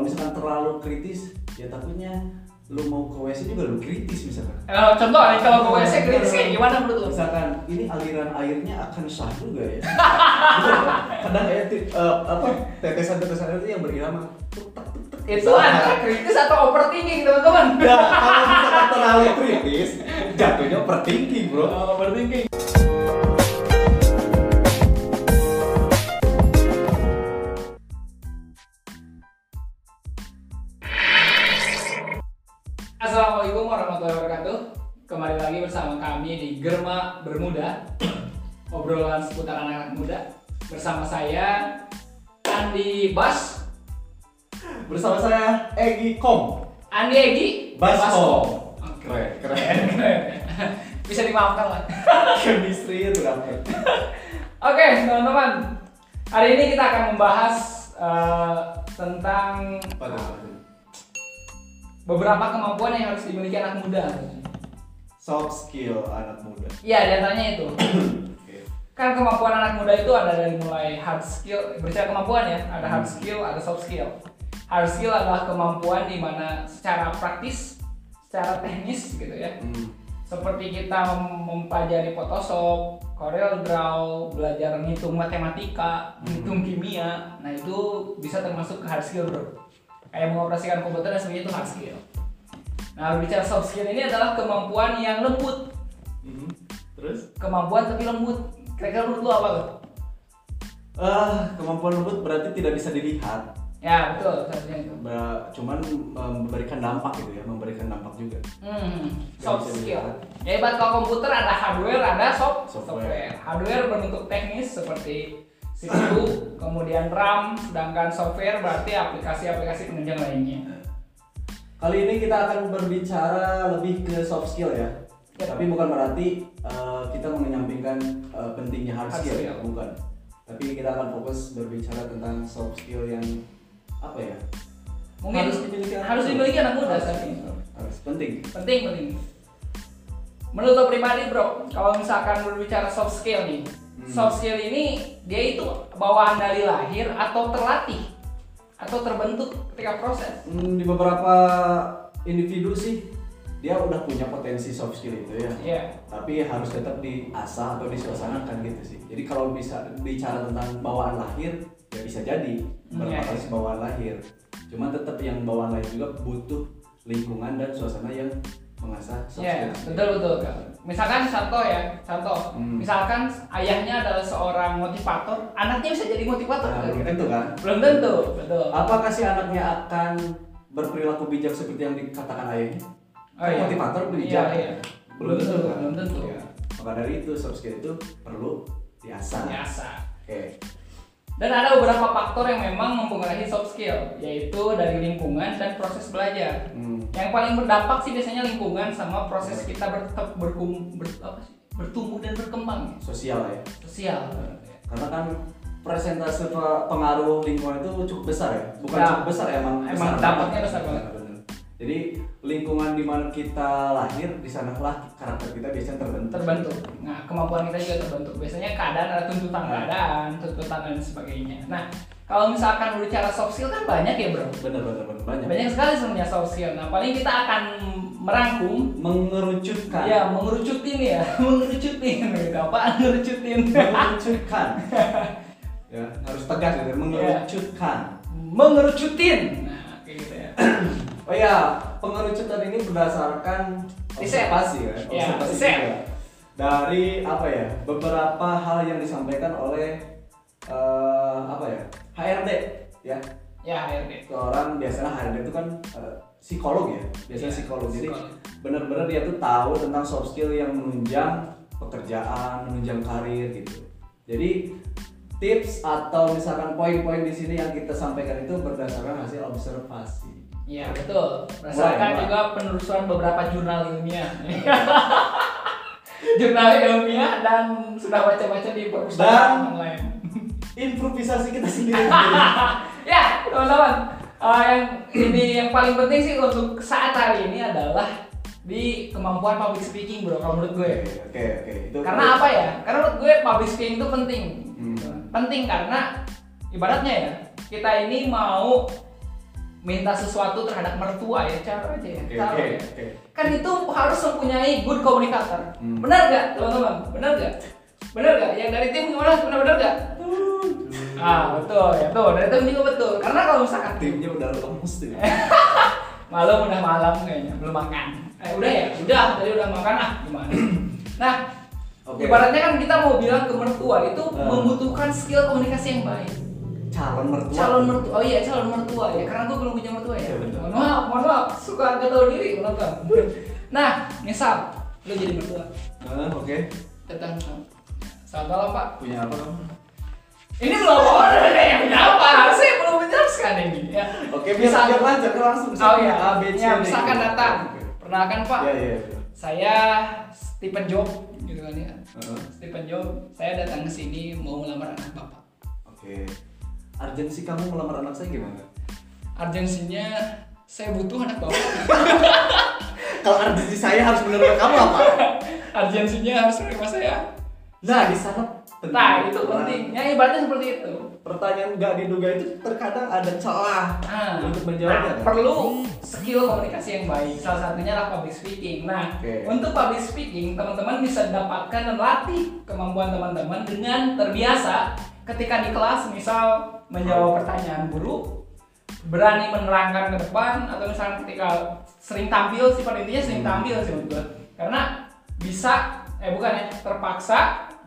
kalau misalkan terlalu kritis ya takutnya lu mau ke WC juga lu kritis misalkan Eh, contoh nih kalau ke WC kritis kayak gimana menurut lu? misalkan ini aliran airnya akan sah juga ya kadang kayak ti- eh, apa tetesan-tetesan itu yang berirama. Itu antara kritis atau overthinking teman-teman? ya kalau misalkan terlalu kritis jatuhnya overthinking bro Oh, overthinking. Obrolan seputar anak-anak muda. Bersama saya Andi Bas, bersama saya Egi Kom Andi Egi, Baskom. Oke. keren keren Keren. Bisa dimaafkan lah. chemistry itu dapet Oke, teman-teman. Hari ini kita akan membahas eh, tentang tuh? beberapa kemampuan yang harus dimiliki anak muda. soft skill anak muda Iya, di antaranya itu. Kan kemampuan anak muda itu ada dari mulai hard skill, berbicara kemampuan ya, ada hard skill, ada soft skill. Hard skill adalah kemampuan di mana secara praktis, secara teknis gitu ya. Hmm. Seperti kita mem- mempelajari Photoshop, Corel Draw, belajar ngitung matematika, ngitung kimia, nah itu bisa termasuk ke hard skill bro. Kayak mengoperasikan komputer dan sebagainya itu hard skill. Nah berbicara soft skill ini adalah kemampuan yang lembut, Mhm. terus kemampuan tapi lembut. Kira-kira menurut lu apa tuh? ah kemampuan lembut berarti tidak bisa dilihat Ya betul, seharusnya itu. Cuman em, memberikan dampak gitu ya memberikan dampak juga Hmm, soft skill. Ya ibarat kalau komputer ada hardware, ada soft Software. software. Hardware berbentuk teknis seperti CPU, kemudian RAM, sedangkan software berarti aplikasi-aplikasi penunjang lainnya. kali ini kita akan berbicara lebih ke soft skill ya Ya. tapi bukan berarti eh, kita menyampingkan eh, pentingnya hard Hard skill, skill. bukan tapi kita akan fokus berbicara tentang soft skill yang apa ya Mungkin Harus dimiliki anak harus muda. dimiliki anak muda Harus. ini. harus penting Penting penting. Menurut lo pribadi bro, kalau misalkan berbicara soft skill nih, Hmm. soft skill ini dia itu bawaan dari lahir atau terlatih atau terbentuk ketika proses. Hmm, di beberapa individu sih dia udah punya potensi soft skill itu ya Iya. tapi harus tetap diasah atau disuasanakan gitu sih jadi kalau bisa bicara tentang bawaan lahir ya bisa jadi Iya. berbasis bawaan lahir cuman tetap yang bawaan lahir juga butuh lingkungan dan suasana yang mengasah soft Iya, skill betul betul. Misalkan contoh ya, contoh. Hmm. Misalkan ayahnya adalah seorang motivator, anaknya bisa jadi motivator. Nah, belum tentu kan Belum tentu, betul. apakah si anaknya akan berperilaku bijak seperti yang dikatakan ayahnya Oh, iya. motivator bijak Iya, iya. belum tentu kan belum tentu. Ya. maka dari itu soft skill itu perlu diasah Biasa. oke Dan ada beberapa faktor yang memang mempengaruhi soft skill, yaitu dari lingkungan dan proses belajar. Hmm. Yang paling berdampak sih biasanya lingkungan sama proses kita bertetap berkum, ber, apa sih? bertumbuh dan berkembang ya. sosial ya sosial. karena kan presentase pe- pengaruh lingkungan itu cukup besar ya bukan Ya. cukup besar emang Emang besar dampaknya besar banget. Jadi lingkungan di mana kita lahir di sanalah karakter kita biasanya terbentuk terbentuk. Nah, kemampuan kita juga terbentuk. Biasanya keadaan ada tuntutan Nah. keadaan, tuntutan dan sebagainya. Nah, kalau misalkan berbicara soft skill kan banyak ya, Bro. benar benar benar banyak, Banyak sekali sebenarnya soft skill. Nah, paling kita akan merangkum mengerucutkan ya mengerucutin ya, mengerucutin gitu. Apa ngerucutin? mengerucutkan ya harus tegas gitu mengerucutkan mengerucutin. Nah, kayak gitu ya. oh ya pengerucutan ini berdasarkan Riset. observasi kan Ya, observasi riset. juga. dari apa ya beberapa hal yang disampaikan oleh eh, apa ya HRD ya Ya, HRD. orang biasanya HRD itu kan eh, psikolog ya biasanya Iya, psikolog jadi benar-benar dia tuh tahu tentang soft skill yang menunjang pekerjaan menunjang karir gitu jadi tips atau misalkan poin-poin di sini yang kita sampaikan itu berdasarkan hasil observasi Iya, betul. Berdasarkan juga penelusuran beberapa jurnal ilmiah. jurnal ilmiah dan sudah baca-baca di perpustakaan online. improvisasi kita sendiri ya, teman-teman. Eh, yang ini yang paling penting sih untuk saat hari ini adalah di kemampuan public speaking, Bro, kalau menurut gue. oke oke oke itu Karena apa ya? Karena menurut gue public speaking itu penting. Hmm. Penting karena ibaratnya ya, kita ini mau minta sesuatu terhadap mertua ya cara aja ya. Oke, cara. oke, ya. oke. kan itu harus mempunyai good communicator. Hmm. benar gak teman-teman? Benar gak benar gak yang dari tim gimana? Benar benar gak ah betul. Ya tuh dari tim juga betul. Karena kalau misalkan Timnya udah lemes tuh. malam udah malam kayaknya belum makan. Eh udah ya? Udah tadi udah makan. Ah gimana? Nah Oke. ibaratnya kan kita mau bilang ke mertua itu Eh. membutuhkan skill komunikasi yang baik Calon mertua. calon mertua. Oh iya calon mertua ya. Karena gue belum punya mertua ya. Mohon maaf mohon maaf suka gak tahu diri menonton nah misal lu jadi mertua. Ah, Oke. datang selamat malam pak. Punya apa kamu? ini belum order ya punya apa? Saya belum menjelaskan ini. Ya. Oke, biar Misal- biar lanjut kan langsung. oh iya. A, B, C, ya misalkan datang. Oke. perkenalkan pak. Iya, iya. iya. saya Stephen Job gitu kan ya. Heeh. Stephen Job saya datang ke sini mau melamar anak bapak. Oke. Urgensi kamu melamar anak saya gimana? urgensinya saya butuh anak bapak Kalau urgensi saya harus menerima kamu apa? urgensinya harus menerima saya Nah, di sana penting. nah itu pentingnya ibaratnya seperti itu Pertanyaan nggak diduga itu terkadang ada celah Nah, untuk nah, menjawabnya. kan? perlu skill komunikasi yang baik. Salah satunya adalah public speaking. Nah, Oke. untuk public speaking, teman-teman bisa dapatkan dan latih kemampuan teman-teman dengan terbiasa ketika di kelas, misal menjawab pertanyaan guru, berani menerangkan ke depan, atau misalnya ketika sering tampil sih pada intinya sering Hmm. tampil sih menurut gue. Karena bisa, eh bukan ya, terpaksa,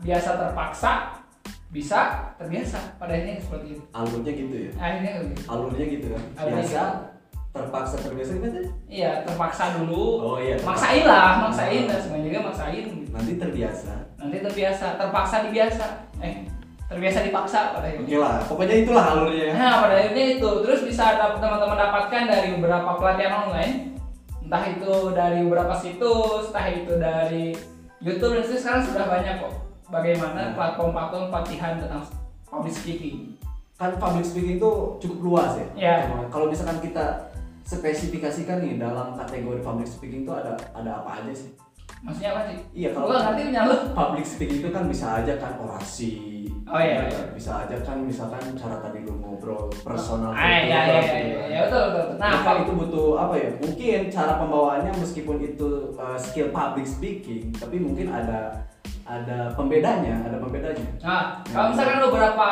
biasa terpaksa, bisa terbiasa. Pada akhirnya seperti itu. Alurnya gitu ya. Akhirnya gitu. Alurnya gitu kan. Alurnya Biasa gitu. terpaksa terbiasa gimana? Iya, terpaksa dulu. Oh iya. Maksain lah, maksain dan semuanya juga maksain. gitu. Nanti terbiasa. Nanti terbiasa, terpaksa dibiasa. Eh, terbiasa dipaksa pada Oke akhirnya. lah, pokoknya itulah alurnya ya. Nah, pada akhirnya itu terus bisa teman-teman dapatkan dari beberapa pelatihan online. Entah itu dari beberapa situs, entah itu dari YouTube dan sekarang sudah banyak kok. Bagaimana Nah. platform-platform pelatihan tentang public speaking. Kan public speaking itu cukup luas ya. Iya. Cuma Kalau misalkan kita spesifikasikan nih dalam kategori public speaking itu ada ada apa aja sih? Maksudnya apa sih? Iya kalau ngerti punya lu. public speaking itu kan bisa aja kan orasi. Oh, iya, iya. Bisa aja kan misalkan cara tadi lu ngobrol personal. Ah, iya, iya, iya, gitu iya, kan. iya, betul, betul. Nah, Nah, kan itu butuh apa ya? Mungkin cara pembawaannya meskipun itu uh, skill public speaking, tapi mungkin ada ada pembedanya, ada pembedanya. Nah, kalau misalkan beberapa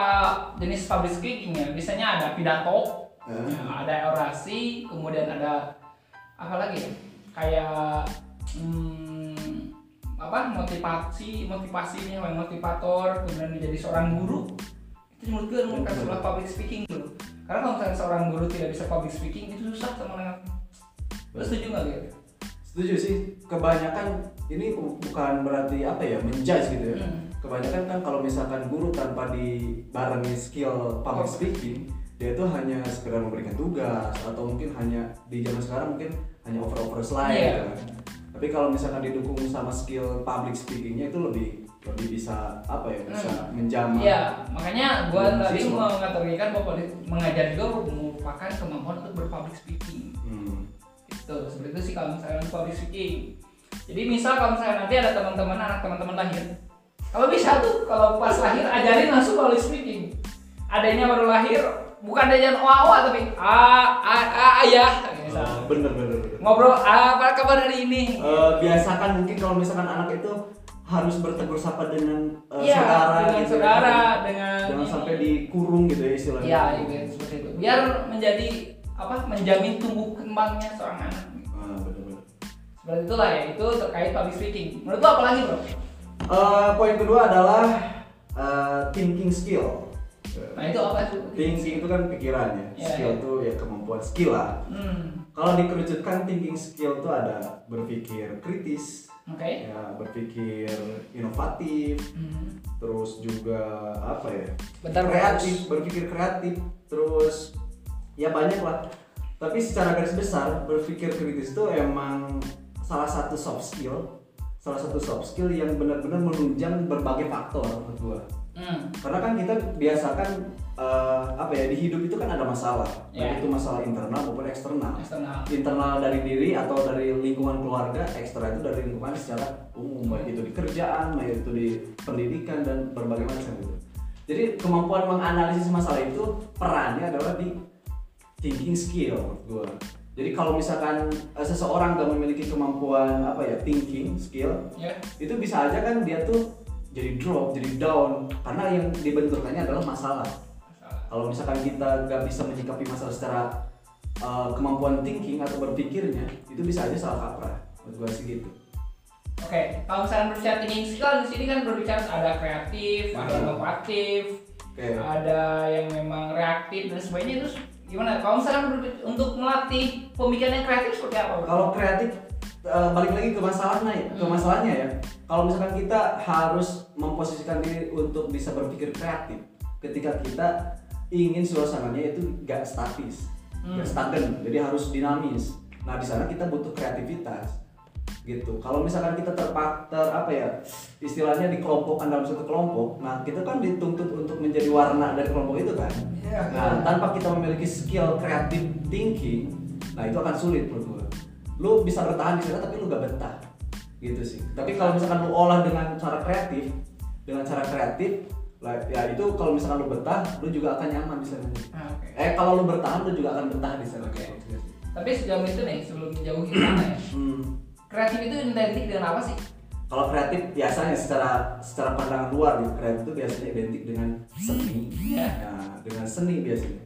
jenis public speaking ya, biasanya ada pidato, Eh, ya, ada orasi, kemudian ada apa lagi ya? Kayak hmm, apa motivasi, motivasinya yang motivator, kemudian menjadi seorang guru. Itu menurut gue merupakan sebuah public speaking dulu. Karena kalau misalnya seorang guru tidak bisa public speaking itu susah sama dengan. Lo setuju nggak gitu? Setuju sih. Kebanyakan ini bu- bukan berarti apa ya menjudge gitu ya. Hmm. Kebanyakan kan kalau misalkan guru tanpa dibarengi skill public speaking, dia itu hanya sekedar memberikan tugas atau mungkin hanya di zaman sekarang mungkin hanya over-over slide Iya. gitu kan. Tapi kalau misalkan didukung sama skill public speakingnya itu lebih lebih bisa apa ya bisa Hmm. menjamah. Iya, makanya gua Hmm, tadi siswa. mengategorikan bahwa mengajar juga merupakan kemampuan untuk berpublic speaking. Hmm. Itu seperti itu sih kalau misalnya untuk public speaking. Jadi misal kalau misalnya nanti ada teman-teman anak teman-teman lahir, kalau bisa tuh kalau pas lahir ajarin langsung public speaking. Adanya baru lahir bukan ajaran oa oa tapi a a a ayah misal. Oh, bener bener. Ngobrol "Ah, apa kabar hari ini Eh, biasakan mungkin kalau misalkan anak itu harus bertegur sapa dengan eh, Iya, saudara dengan gitu saudara, ya. dengan jangan sampai dikurung gitu ya istilahnya Iya, gitu, seperti itu. Biar menjadi apa? Menjamin tumbuh kembangnya seorang anak. Ah, bener-bener. Seperti itulah ya, itu terkait public speaking. Menurut lo apa lagi, Bro? Eh, poin kedua adalah eh, thinking skill Nah, itu apa tuh? thinking itu kan pikiran ya Iya, skill iya. itu ya kemampuan skill lah Hmm. Kalau dikerucutkan thinking skill itu ada berpikir kritis Oke. ya berpikir inovatif Hmm. terus juga apa ya Bentar, kreatif berpikir kreatif terus ya banyak lah tapi secara garis besar berpikir kritis itu emang salah satu soft skill salah satu soft skill yang benar-benar menunjang berbagai faktor menurut gua Hmm. karena kan kita biasakan eh, apa ya di hidup itu kan ada masalah Ya. baik itu masalah internal maupun eksternal Eksternal. internal dari diri atau dari lingkungan keluarga, ekstra itu dari lingkungan secara umum, baik itu di kerjaan, baik itu di pendidikan dan berbagai macam gitu. Jadi kemampuan menganalisis masalah itu perannya adalah di thinking skill gua. Jadi kalau misalkan eh, seseorang gak memiliki kemampuan apa ya thinking skill, Ya. itu bisa aja kan dia tuh jadi drop, jadi down karena yang dibenturkannya adalah masalah. Kalau misalkan kita gak bisa menyikapi masalah secara uh, kemampuan thinking atau berpikirnya, itu bisa aja salah kaprah. Menurut gua sih gitu. Oke, kalau misalnya berbicara thinking skill di sini kan berbicara ada kreatif, ada Hmm. inovatif, Oke. ada yang memang reaktif dan sebagainya terus gimana? Kalau misalnya untuk melatih pemikiran yang kreatif seperti apa? Kalau kreatif uh, balik lagi ke masalahnya ya, ke Hmm. masalahnya ya. Kalau misalkan kita harus memposisikan diri untuk bisa berpikir kreatif ketika kita ingin suasananya itu gak statis, Hmm. gak stagnan, jadi harus dinamis. Nah di sana kita butuh kreativitas gitu. Kalau misalkan kita terpak ter apa ya istilahnya dikelompokkan dalam satu kelompok, nah kita kan dituntut untuk menjadi warna dari kelompok itu kan. Iya, Nah, iya. tanpa kita memiliki skill creative thinking, nah itu akan sulit menurut gue. Lu bisa bertahan di sana tapi lu gak betah. Gitu sih. Tapi kalau misalkan lu olah dengan cara kreatif, dengan cara kreatif, ya itu kalau misalkan lu betah, lu juga akan nyaman di sana. Ah, Oke. Eh kalau lu bertahan, lu juga akan betah di sana. Oke. Tapi sejauh itu nih sebelum jauh ke sana ya, Hmm. kreatif itu identik dengan apa sih? Kalau kreatif biasanya secara secara pandangan luar gitu, kreatif itu biasanya identik dengan seni. Nah, dengan seni biasanya.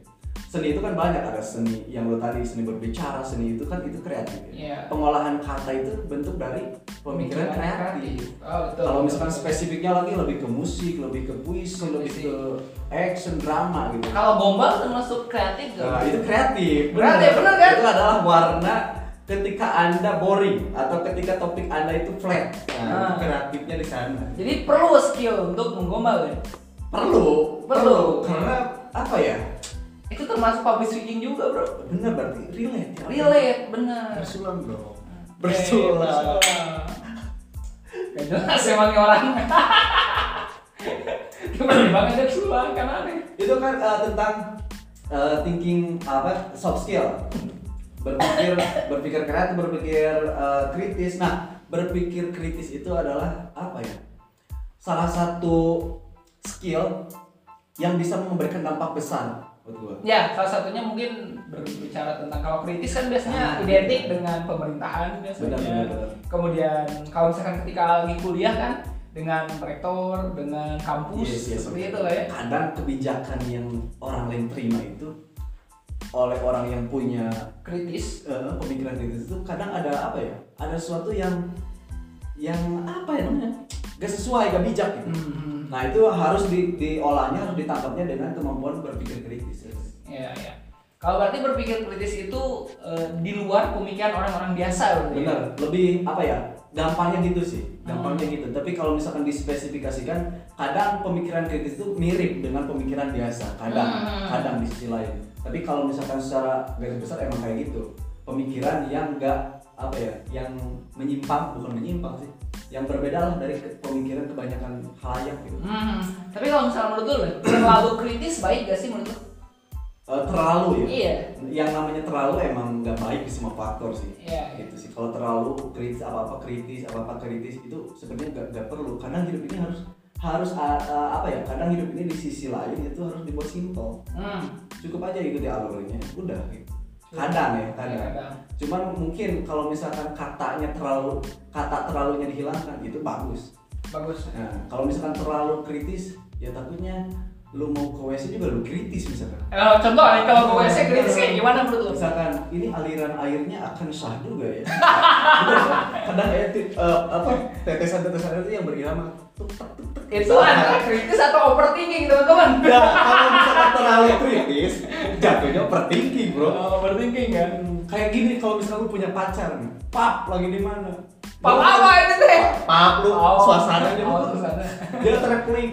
Seni itu kan banyak ada seni yang lo tadi seni berbicara, seni itu kan itu kreatif. ya. Iya. Pengolahan kata itu bentuk dari pemikiran kreatif. Oh, betul. Kalau misalkan spesifiknya lagi lebih ke musik, lebih ke puisi, lebih ke action drama gitu. Kalau gombal termasuk kreatif Nah, gak? itu kreatif. Kreatif, bener kan? Itu adalah warna ketika Anda boring atau ketika topik Anda itu flat. Nah, itu Ah. kreatifnya di sana. Jadi perlu skill untuk menggombal ya? Perlu, Perlu. Termasuk public speaking juga bro. Bener berarti relate. ya? Relate, benar. Bersulam, Bro. Bersulam. Gak jelas emang nih orang. Gimana banget ada bersulam kan aneh. Itu kan uh, tentang uh, thinking apa? soft skill. Berpikir berpikir kreatif, berpikir uh, kritis. Nah, berpikir kritis itu adalah apa ya? Salah satu skill yang bisa memberikan dampak besar gua. Ya, salah satunya mungkin berbicara tentang kalau kritis kan biasanya Ah. identik dengan pemerintahan biasanya. benar, benar. Kemudian kalau misalkan ketika lagi kuliah kan dengan rektor, dengan kampus Yes, yes, seperti yes. itu lah ya. Kadang kebijakan yang orang lain terima itu oleh orang yang punya Kritis. eh, pemikiran kritis itu kadang ada apa ya? Ada sesuatu yang yang apa ya namanya? Gak sesuai, gak bijak gitu. Hmm. Nah itu harus di, diolahnya, harus ditangkapnya dengan kemampuan berpikir kritis. Ya, ya. Kalau berarti berpikir kritis itu eh, di luar pemikiran orang-orang biasa ya? Benar, lebih apa ya? Gampangnya gitu sih, Hmm. gampangnya gitu. Tapi kalau misalkan dispesifikasikan, kadang pemikiran kritis itu mirip dengan pemikiran biasa, kadang, Hmm. kadang di sisi lain. Tapi kalau misalkan secara garis besar emang kayak gitu, pemikiran yang enggak apa ya, yang menyimpang bukan menyimpang sih, yang berbeda lah dari ke- pemikiran kebanyakan halayak gitu. Hmm. Tapi kalau misalnya menurut lu terlalu kritis baik gak sih menurut lu? Eh, terlalu ya. Iya. Yang namanya terlalu emang nggak baik di semua faktor sih. Iya. gitu sih kalau terlalu kritis apa apa kritis apa apa kritis itu sebenarnya nggak nggak perlu kadang hidup ini harus harus uh, uh, apa ya kadang hidup ini di sisi lain itu harus dibuat simpel Hmm. cukup aja ikuti alurnya udah gitu kadang ya kadang Kadang. cuman mungkin kalau misalkan katanya terlalu kata terlalunya dihilangkan itu bagus Bagus. nah kalau misalkan terlalu kritis ya takutnya lu mau ke WC juga lu kritis misalkan Eh, contoh nih kalau ke WC kritis kayak gimana menurut lu? misalkan ini aliran airnya akan sah juga ya kadang ya eh, apa tetesan-tetesan itu yang berirama tuk, tuk, tuk, tuk. Itu adalah kritis atau overthinking teman-teman? ya kalau misalkan terlalu kritis jatuhnya overthinking bro Oh, overthinking kan? kayak gini kalau misalkan lu punya pacar nih pap lagi di mana Pap apa ini teh? pap lu Oh, suasananya oh, tuh. suasana. dia terklik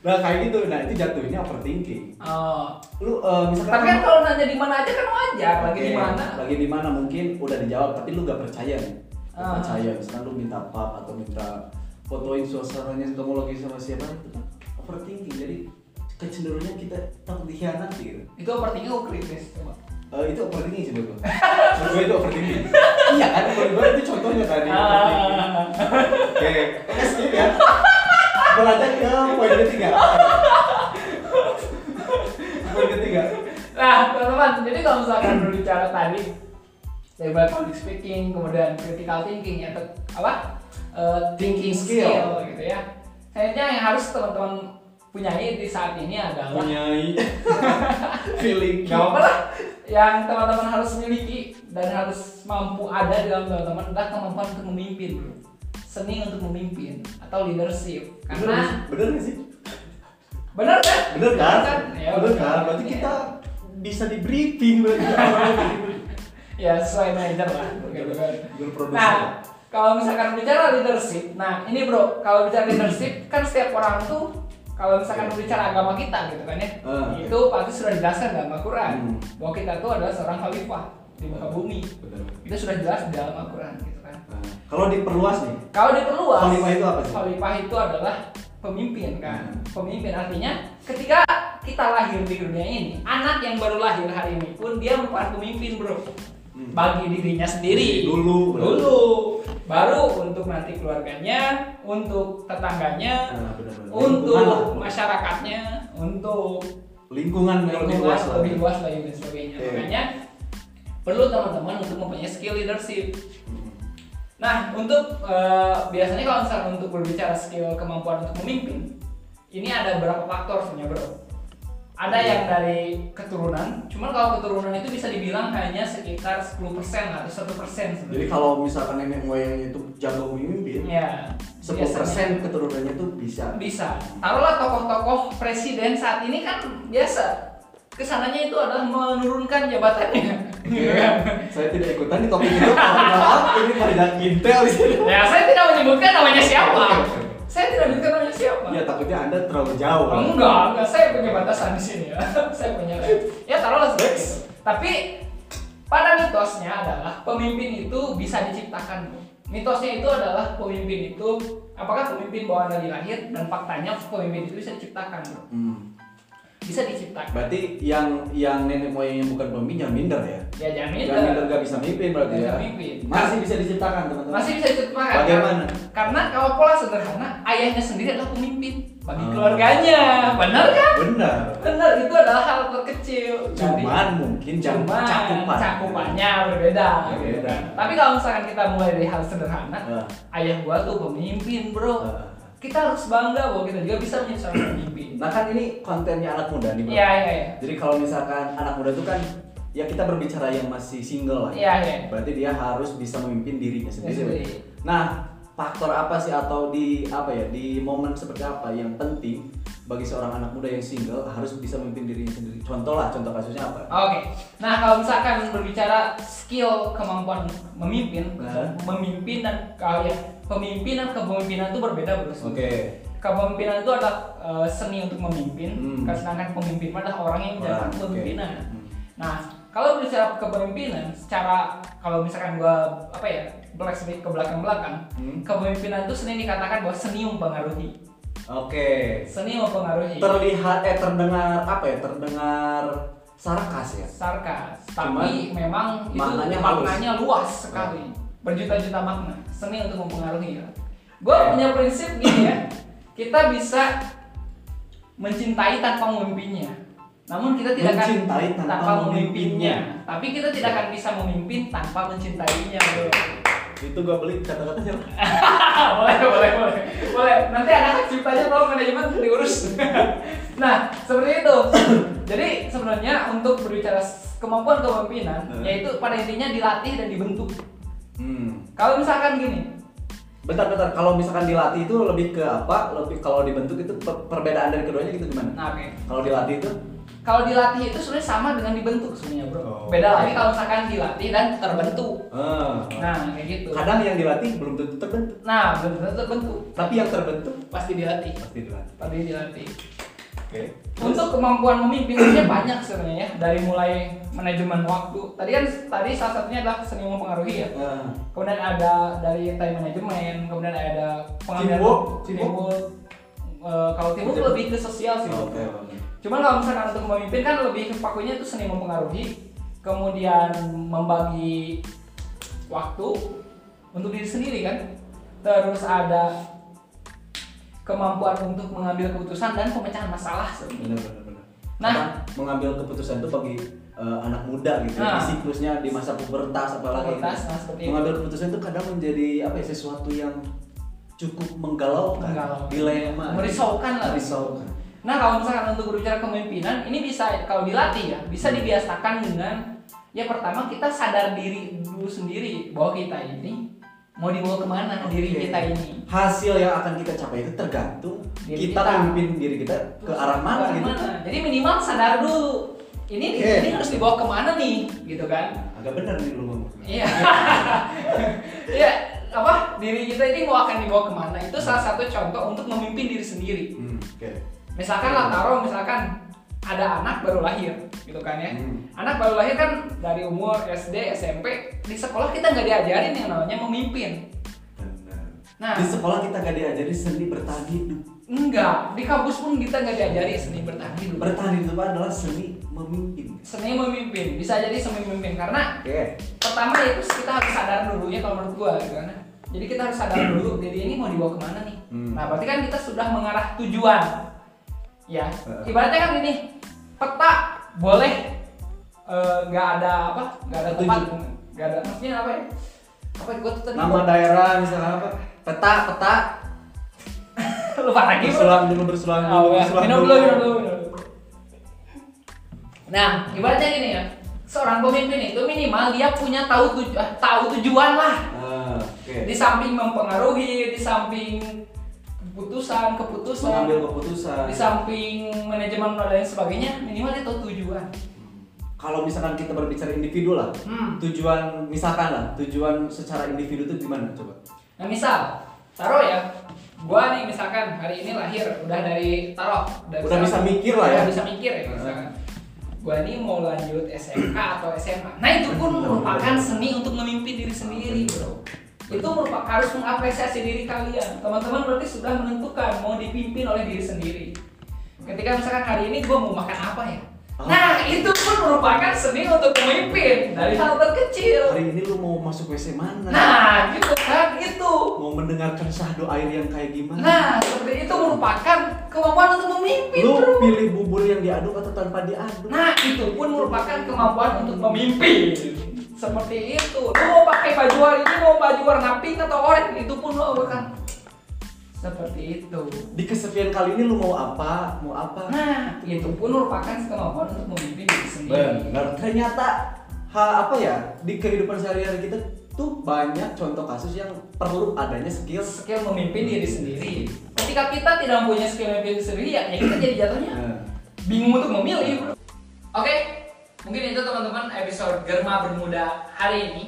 nah kayak gitu nah itu jatuhnya overthinking Oh. lu eh, misalkan Tapi kan kalau nanya di mana aja kan wajar, lagi di Oke, mana? Lagi di mana mungkin udah dijawab tapi lu gak percaya nih. Gak Ah. percaya. Misalkan lu minta pap atau minta fotoin suasananya kamu lagi sama siapa itu kan overthinking. Jadi kecenderungannya kita takut dikhianati gitu. Itu overthinking atau kritis? Coba. Eh, itu overthinking sih menurut gua itu overthinking. iya kan menurut gua itu contohnya tadi. Ah. Oke, oke skip ya. Berlanjut ke poin ketiga. poin ketiga. nah teman-teman jadi kalau misalkan berbicara tadi dari mulai public speaking kemudian critical thinking ya apa Eh, thinking skill. skill. gitu ya Kayaknya yang harus teman-teman punyai di saat ini adalah Punyai feeling. Gak apa lah Yang teman-teman harus miliki dan harus mampu ada di dalam teman-teman adalah kemampuan untuk memimpin bro Seni untuk memimpin atau leadership Karena bener nggak sih? benar kan? Bener kan? Ya, bener bener. kan? Berarti Ya. kita bisa di briefing berarti. Ya sesuai manajer lah kan. Nah, kalau misalkan bicara leadership, nah ini bro, kalau bicara leadership kan setiap orang tuh kalau misalkan berbicara agama kita gitu kan ya, Ah, oke. itu pasti sudah dijelaskan dalam Al-Quran Hmm. bahwa kita tuh adalah seorang khalifah di muka bumi. Bener. Itu sudah jelas di dalam Al-Quran gitu kan. Nah, kalau diperluas nih, Kalau diperluas, Khalifah itu apa sih? Khalifah itu adalah pemimpin kan. Hmm. Pemimpin artinya ketika kita lahir di dunia ini, anak yang baru lahir hari ini pun dia merupakan pemimpin bro. Hmm. Bagi dirinya sendiri. Dulu. Dulu. Baru untuk nanti keluarganya, untuk tetangganya, Nah, benar-benar. Lingkungan lah. untuk masyarakatnya, untuk lingkungan yang lebih lingkungan luas lebih luas lagi dan sebagainya. Makanya perlu teman-teman untuk mempunyai skill leadership. Hmm. Nah, untuk eh, biasanya kalau misalnya untuk berbicara skill kemampuan untuk memimpin, ini ada beberapa faktor sebenarnya, Bro. Ada yang dari keturunan, cuman kalau keturunan itu bisa dibilang hanya sekitar 10% atau 1% Jadi sebenarnya. kalau misalkan nenek moyangnya itu jago memimpin, Ya, 10% keturunannya itu bisa. bisa. Taruhlah tokoh-tokoh presiden saat ini kan biasa ke sananya itu adalah menurunkan jabatannya. Saya tidak ikutan di topik itu. Maaf, ini tidak intel di sini. ya, saya tidak menyebutkan namanya siapa. Takutnya anda terlalu jauh. Enggak, enggak. Saya punya batasan di sini ya. saya punya Ya taruhlah seperti itu. Tapi pada mitosnya adalah pemimpin itu bisa diciptakan. Mitosnya itu adalah pemimpin itu apakah pemimpin bawaan dari lahir dan faktanya pemimpin itu bisa diciptakan. Hmm. Bisa diciptakan. Berarti yang yang nenek moyangnya bukan pemimpin jangan minder ya. Ya jangan Jangan minder minder. gak bisa mimpin berarti ya. bisa mimpin. Masih bisa diciptakan teman-teman. Masih bisa diciptakan. Bagaimana? Karena kalau pola sederhana, ayahnya sendiri adalah pemimpin bagi Ah. keluarganya. Benar kan? Benar. Benar, itu adalah hal terkecil. Cuman mungkin jam Cuman cakupan. cakupannya berbeda gitu Berbeda. kan. Tapi kalau misalkan kita mulai dari hal sederhana, Nah, ayah gua tuh pemimpin, Bro. nah. Kita harus bangga bahwa kita juga bisa menjadi seorang pemimpin. Nah kan ini kontennya anak muda nih bro. Iya, iya, iya. Jadi kalau misalkan anak muda itu kan ya kita berbicara yang masih single lah. Iya, iya. Berarti dia harus bisa memimpin dirinya sendiri. sendiri. Nah faktor apa sih atau di apa ya di momen seperti apa yang penting bagi seorang anak muda yang single harus bisa memimpin dirinya sendiri. Contoh lah, contoh kasusnya apa? Oke. Nah, kalau misalkan berbicara skill kemampuan memimpin, Nah. memimpin dan kalau ya pemimpin dan kepemimpinan itu berbeda, Bro. Oke. Kepemimpinan itu adalah eh, seni untuk memimpin, Hmm. sedangkan pemimpin adalah orang yang menjalankan oke. kepemimpinan. Hmm. Nah, kalau berbicara kepemimpinan, secara kalau misalkan gua apa ya, flashback ke belakang-belakang, Hmm. kepemimpinan itu seni dikatakan bahwa seni mempengaruhi. Oke. Seni mempengaruhi. Terlihat eh terdengar apa ya? Terdengar sarkas ya. sarkas, Cuman tapi memang itu maknanya maknanya, halus. luas sekali, berjuta-juta makna. Seni untuk mempengaruhi ya. Gue Oke. punya prinsip gini ya, kita bisa mencintai tanpa memimpinya. Namun kita tidak akan Mencintai tanpa memimpinya. Tapi kita tidak akan bisa memimpin tanpa mencintainya, bro. Itu gua beli kata-katanya. boleh, boleh, boleh, boleh. Nanti ada ciptanya kalau manajemen diurus. nah, seperti itu. Jadi sebenarnya untuk berbicara kemampuan kepemimpinan, Hmm. yaitu pada intinya dilatih dan dibentuk. Hmm. Kalau misalkan gini, Bentar-bentar, kalau misalkan dilatih itu lebih ke apa? Lebih kalau dibentuk itu per- perbedaan dari keduanya gitu gimana? nah oke. Kalau dilatih itu Kalau dilatih itu sebenarnya sama dengan dibentuk sebenarnya bro. Oh. Beda lagi kalau misalkan dilatih dan terbentuk. ah, Nah kayak gitu. kadang yang dilatih belum tentu terbentuk, Nah belum tentu terbentuk. tapi yang terbentuk Pasti dilatih. pasti dilatih. Pasti dilatih. Oke. Untuk kemampuan memimpin sebenarnya banyak sebenarnya ya. dari mulai manajemen waktu. Tadi kan tadi salah satunya adalah seni mempengaruhi ya. Nah, Kemudian ada dari time management, kemudian ada pengambilan Teamwork, teamwork. Eh, kalau teamwork Teamwork. lebih ke sosial sih. Bro. Cuman kalau misalkan untuk memimpin kan lebih pakunya itu seni mempengaruhi, kemudian membagi waktu untuk diri sendiri kan. Terus ada kemampuan untuk mengambil keputusan dan pemecahan masalah sebenarnya. Benar benar benar. Nah. apa, mengambil keputusan itu bagi eh, anak muda gitu Nah. di siklusnya di masa pubertas apalagi Pubertas, gitu. nah, seperti itu. mengambil keputusan itu kadang menjadi apa ya sesuatu yang cukup menggalaukan Menggalaukan. dilema Merisaukan lah. merisaukan Nah kalau misalkan untuk berbicara kepemimpinan ini bisa kalau dilatih ya bisa Hmm. dibiasakan dengan ya pertama kita sadar diri dulu sendiri bahwa kita ini mau dibawa ke mana diri Oke. kita ini. hasil yang akan kita capai itu tergantung Diri kita kita. memimpin diri kita ke arah mana gitu Jadi minimal sadar dulu ini Oke. ini harus dibawa ke mana nih gitu kan? agak benar nih lu ngomong Iya. Iya apa diri kita ini mau akan dibawa ke mana itu salah satu contoh untuk memimpin diri sendiri. Hmm, oke Misalkan lah taruh misalkan ada anak baru lahir gitu kan ya. Hmm. Anak baru lahir kan dari umur SD, SMP di sekolah kita nggak diajarin yang namanya memimpin. benar Nah. di sekolah kita gak diajari seni bertahan hidup Enggak, di kampus pun kita nggak diajari seni bertahan hidup. bertahan hidup adalah seni memimpin Seni memimpin bisa jadi seni memimpin karena oke pertama itu kita harus sadar dulu ya kalau menurut gua gitu kan. Jadi kita harus sadar dulu diri ini mau dibawa ke mana nih. Hmm. Nah berarti kan kita sudah mengarah tujuan. Ya, ibaratnya kan gini, peta boleh eh, nggak ada apa, nggak ada tempat, nggak ada maksudnya apa ya? Apa gua tuh tadi? Nama daerah misalnya apa? Peta peta. Lupa lagi. Bersulang dulu bersulang dulu Oh, ya. bersulang minum dulu, minum dulu, minum dulu. Nah, ibaratnya gini ya, seorang pemimpin itu minimal dia punya tahu tuju ah, tahu tujuan lah. Ah, oke. Di samping mempengaruhi, di samping keputusan, keputusan, mengambil keputusan di samping manajemen dan lain sebagainya, minimal dia tahu tujuan. kalau misalkan kita berbicara individu lah Hmm. tujuan misalkan lah tujuan secara individu itu gimana coba Nah misal, taruh ya, gua nih misalkan hari ini lahir udah dari taruh, dari Udah bisa mikir lah ya. Udah bisa mikir ya misalkan. Gua nih mau lanjut SMK atau SMA. Nah itu pun merupakan seni untuk memimpin diri sendiri bro. Itu merupakan harus mengapresiasi diri kalian. Teman-teman berarti sudah menentukan mau dipimpin oleh diri sendiri. Ketika misalkan hari ini gua mau makan apa ya? Oh. Nah itu pun merupakan seni untuk memimpin dari hal terkecil. hari ini lu mau masuk WC mana Nah gitu kan itu. mau mendengarkan syahdu air yang kayak gimana Nah, seperti itu merupakan kemampuan untuk memimpin, lu bro. pilih bubur yang diaduk atau tanpa diaduk Nah, itu pun merupakan kemampuan untuk memimpin. Seperti itu. Lu mau pakai baju hari ini, mau baju warna pink atau oranye, itu pun lo akan seperti itu. di kesepian kali ini lu mau apa mau apa Nah, itu pun merupakan kemampuan untuk memimpin diri sendiri. benar ternyata hal apa ya di kehidupan sehari-hari kita tuh banyak contoh kasus yang perlu adanya skill Skill memimpin diri sendiri. Ketika kita tidak mempunyai skill memimpin diri sendiri, ya, ya kita jadi jatuhnya bingung untuk memilih. Oke, mungkin itu teman-teman episode Germa Bermuda hari ini.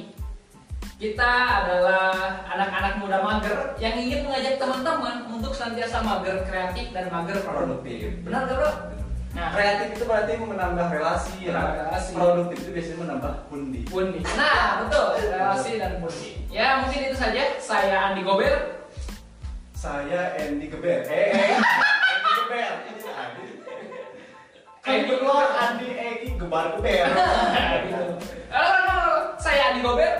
Kita adalah anak-anak muda mager yang ingin mengajak teman-teman untuk senantiasa mager kreatif dan mager produktif. Benar gak bro? Nah, kreatif itu berarti menambah relasi ya Menambah relasi. produktif itu biasanya menambah pundi Bundi. Nah, betul. Relasi dan bundi. Ya, mungkin itu saja. Saya Andi Gober. saya Andy Geber eh eh Andy Geber ini si Andi Andy Andy lo Andi Egi Gebar Geber Halo, halo, halo. Saya Andi Gober.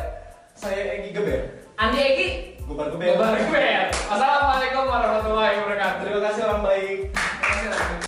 saya Egi Geber Andi Egi. Gebar Geber Gober. Wassalamualaikum warahmatullahi wabarakatuh. terima kasih orang baik